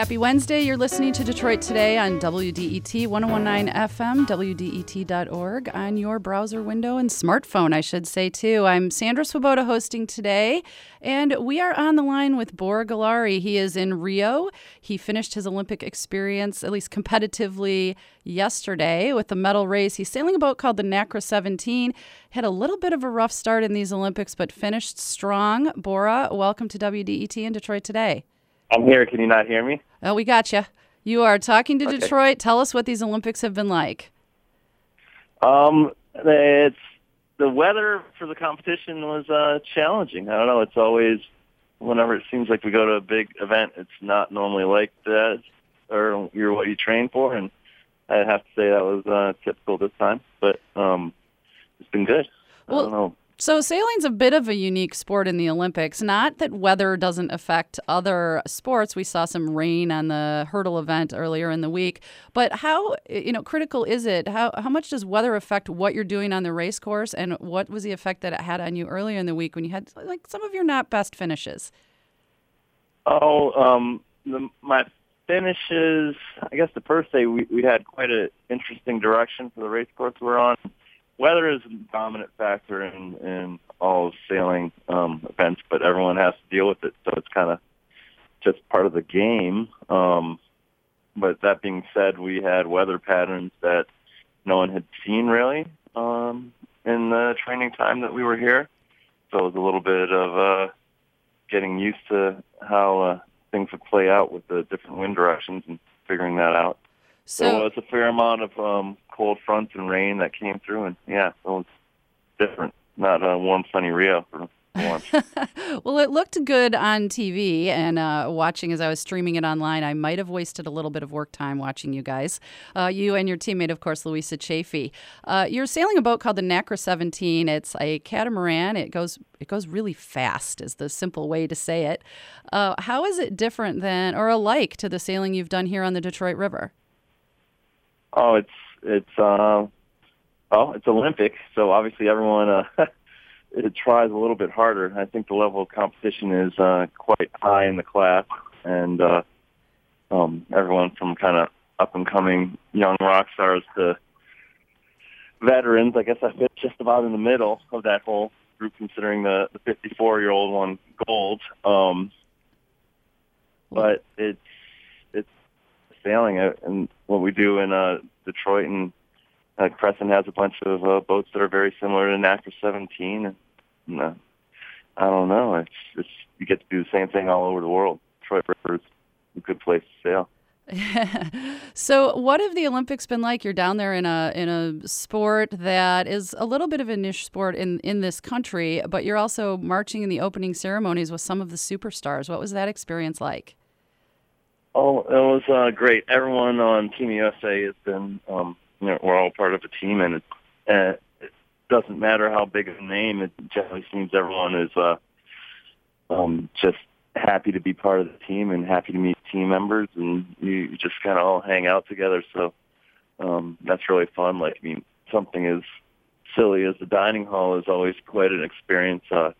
Happy Wednesday. You're listening to Detroit Today on WDET 1019 FM, WDET.org, on your browser window and smartphone, I should say, too. I'm Sandra Svoboda hosting today, and we are on the line with Bora Gulari. He is in Rio. He finished his Olympic experience, at least competitively, yesterday with the medal race. He's sailing a boat called the NACRA 17. Had a little bit of a rough start in these Olympics, but finished strong. Bora, welcome to WDET in Detroit Today. I'm here. Can you not hear me? Oh, we got you. You are talking to okay. Detroit. Tell us what these Olympics have been like. Um, it's the weather for the competition was uh, challenging. I don't know. It's always whenever it seems like we go to a big event, it's not normally like that, or you're what you train for. And I have to say that was uh, typical this time, but um, it's been good. Well, I don't know. So, sailing's a bit of a unique sport in the Olympics. Not that weather doesn't affect other sports. We saw some rain on the hurdle event earlier in the week. But how, you know, critical is it? How, how much does weather affect what you're doing on the race course? And what was the effect that it had on you earlier in the week when you had, like, some of your not best finishes? Oh, um, the, my finishes, I guess the first day we, we had quite an interesting direction for the race course we're on weather is a dominant factor in in all sailing um, events, but everyone has to deal with it. So it's kind of just part of the game. Um, but that being said, we had weather patterns that no one had seen really um, in the training time that we were here. So it was a little bit of uh, getting used to how uh, things would play out with the different wind directions and figuring that out. So there was a fair amount of um, cold fronts and rain that came through, and yeah, it was different. Not a warm, sunny Rio for well, it looked good on TV, and uh, watching as I was streaming it online, I might have wasted a little bit of work time watching you guys. Uh, you and your teammate, of course, Louisa Chafee. Uh, you're sailing a boat called the NACRA 17. It's a catamaran. It goes it goes really fast, is the simple way to say it. Uh, how is it different than or alike to the sailing you've done here on the Detroit River? Oh, it's it's uh, well, it's Olympic, so obviously everyone uh, it tries a little bit harder. I think the level of competition is uh, quite high in the class, and uh, um, everyone from kind of up and coming young rock stars to veterans. I guess I fit just about in the middle of that whole group, considering the the 54 year old won gold. Um, but it's sailing. And what we do in uh, Detroit and uh, Crescent has a bunch of uh, boats that are very similar to NACRA 17. And, uh, I don't know. It's, it's you get to do the same thing all over the world. Detroit River is a good place to sail. so what have the olympics been like you're down there in a in a sport that is a little bit of a niche sport in in this country but you're also marching in the opening ceremonies with some of the superstars what was that experience like Oh, it was uh, great. Everyone on Team USA has been, um, you know, we're all part of a team, and it, uh, it doesn't matter how big of a name. It generally seems everyone is uh, um, just happy to be part of the team and happy to meet team members, and you just kind of all hang out together. So um, that's really fun. Like, I mean, something as silly as the dining hall is always quite an experience. Uh,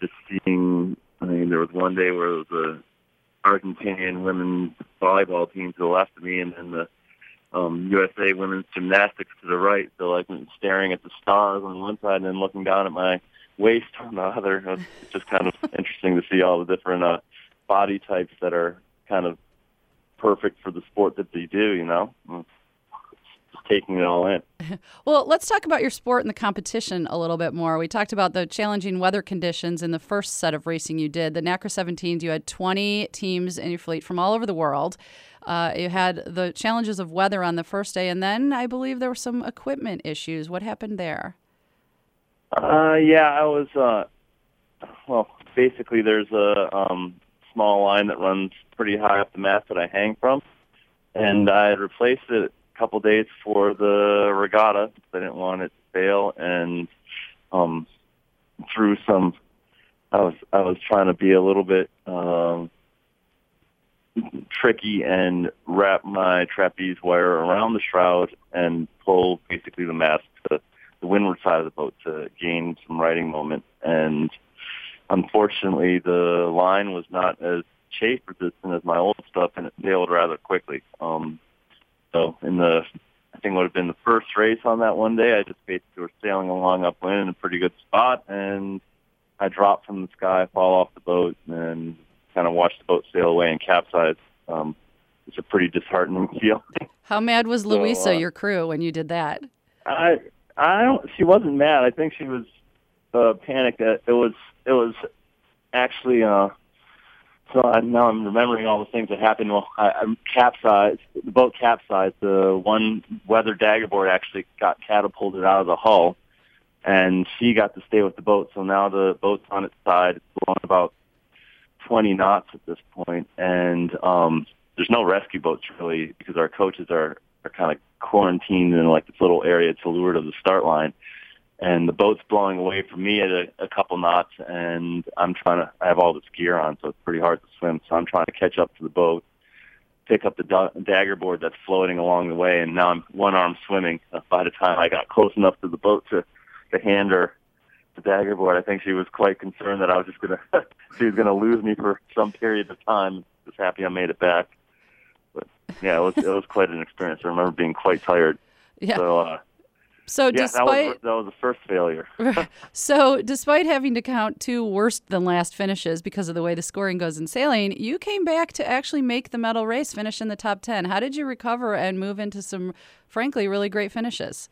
just seeing, I mean, there was one day where it was a Argentinian women's volleyball team to the left of me, and then the um, USA women's gymnastics to the right. So like staring at the stars on one side and then looking down at my waist on the other. It's just kind of interesting to see all the different uh, body types that are kind of perfect for the sport that they do. You know taking it all in. well, let's talk about your sport and the competition a little bit more. We talked about the challenging weather conditions in the first set of racing you did. The NACRA 17s, you had 20 teams in your fleet from all over the world. Uh, you had the challenges of weather on the first day, and then I believe there were some equipment issues. What happened there? Uh, yeah, I was. Uh, well, basically, there's a um, small line that runs pretty high up the mast that I hang from, and I had replaced it couple days for the regatta. I didn't want it to fail, and um, through some, I was I was trying to be a little bit um, tricky and wrap my trapeze wire around the shroud and pull basically the mast to the windward side of the boat to gain some riding moment. And unfortunately, the line was not as chafe resistant as my old stuff, and it sailed rather quickly. Um, so in the, I think it would have been the first race on that one day, I just basically was sailing along upwind in a pretty good spot, and I dropped from the sky, fall off the boat, and kind of watched the boat sail away and capsize. Um, it's a pretty disheartening feeling. How mad was Louisa, so, uh, your crew, when you did that? I I don't. She wasn't mad. I think she was uh, panicked. That it was it was actually. Uh, so I, now I'm remembering all the things that happened. Well, I, I'm capsized. Boat capsized. The one weather daggerboard actually got catapulted out of the hull, and she got to stay with the boat. So now the boat's on its side. It's blowing about 20 knots at this point, and um, there's no rescue boats really because our coaches are are kind of quarantined in like this little area to leeward of the start line. And the boat's blowing away from me at a, a couple knots, and I'm trying to. I have all this gear on, so it's pretty hard to swim. So I'm trying to catch up to the boat, pick up the da- dagger board that's floating along the way, and now I'm one arm swimming. Uh, by the time I got close enough to the boat to to hand her the dagger board, I think she was quite concerned that I was just gonna she was gonna lose me for some period of time. Just happy I made it back But yeah, it was it was quite an experience. I remember being quite tired. Yeah. So, uh, so yeah, despite that was, that was the first failure. so despite having to count two worse than last finishes because of the way the scoring goes in sailing, you came back to actually make the medal race, finish in the top ten. How did you recover and move into some, frankly, really great finishes?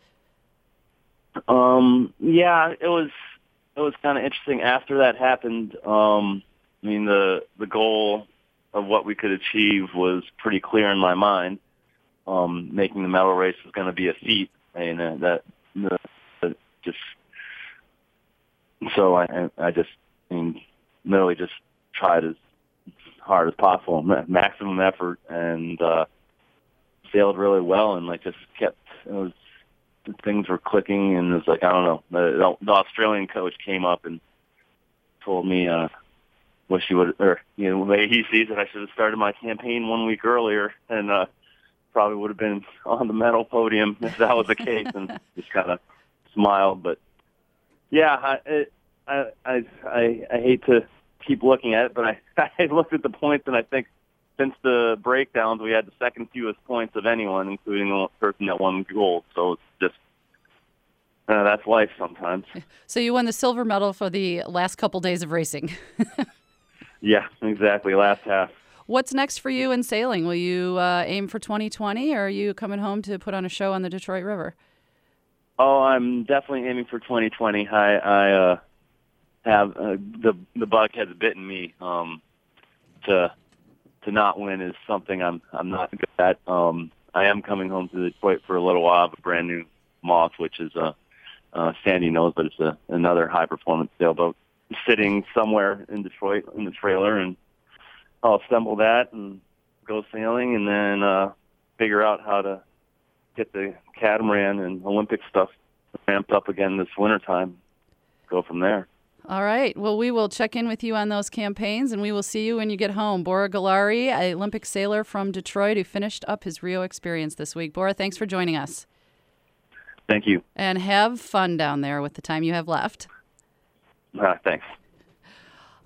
Um, yeah, it was it was kind of interesting. After that happened, um, I mean the the goal of what we could achieve was pretty clear in my mind. Um, making the medal race was going to be a feat, and uh, that the, the just so I I just I mean, literally just tried as hard as possible, maximum effort, and uh, sailed really well, and like just kept it was things were clicking, and it was like I don't know the, the Australian coach came up and told me uh, wish he would, or you know, way he sees that I should have started my campaign one week earlier, and uh, probably would have been on the medal podium if that was the case, and just kind of smiled. But yeah, I, it, I, I, I, I hate to keep looking at it, but I, I looked at the points, and I think since the breakdowns, we had the second fewest points of anyone, including the person that won gold. So it's just uh, that's life sometimes. So you won the silver medal for the last couple days of racing. Yeah, exactly. Last half. What's next for you in sailing? Will you uh, aim for 2020, or are you coming home to put on a show on the Detroit River? Oh, I'm definitely aiming for 2020. I, I uh, have uh, the the bug has bitten me. Um, to to not win is something I'm I'm not good at. Um, I am coming home to Detroit for a little while. of a brand new Moth, which is a uh, Sandy knows, but it's a, another high performance sailboat sitting somewhere in Detroit in the trailer, and I'll assemble that and go sailing, and then uh, figure out how to get the catamaran and Olympic stuff ramped up again this wintertime. Go from there. All right. Well, we will check in with you on those campaigns, and we will see you when you get home. Bora Gulari, a Olympic sailor from Detroit, who finished up his Rio experience this week. Bora, thanks for joining us. Thank you. And have fun down there with the time you have left. Uh, thanks.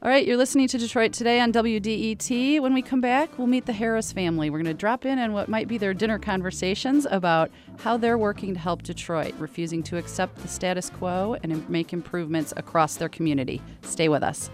All right, you're listening to Detroit Today on WDET. When we come back, we'll meet the Harris family. We're going to drop in on what might be their dinner conversations about how they're working to help Detroit, refusing to accept the status quo and make improvements across their community. Stay with us.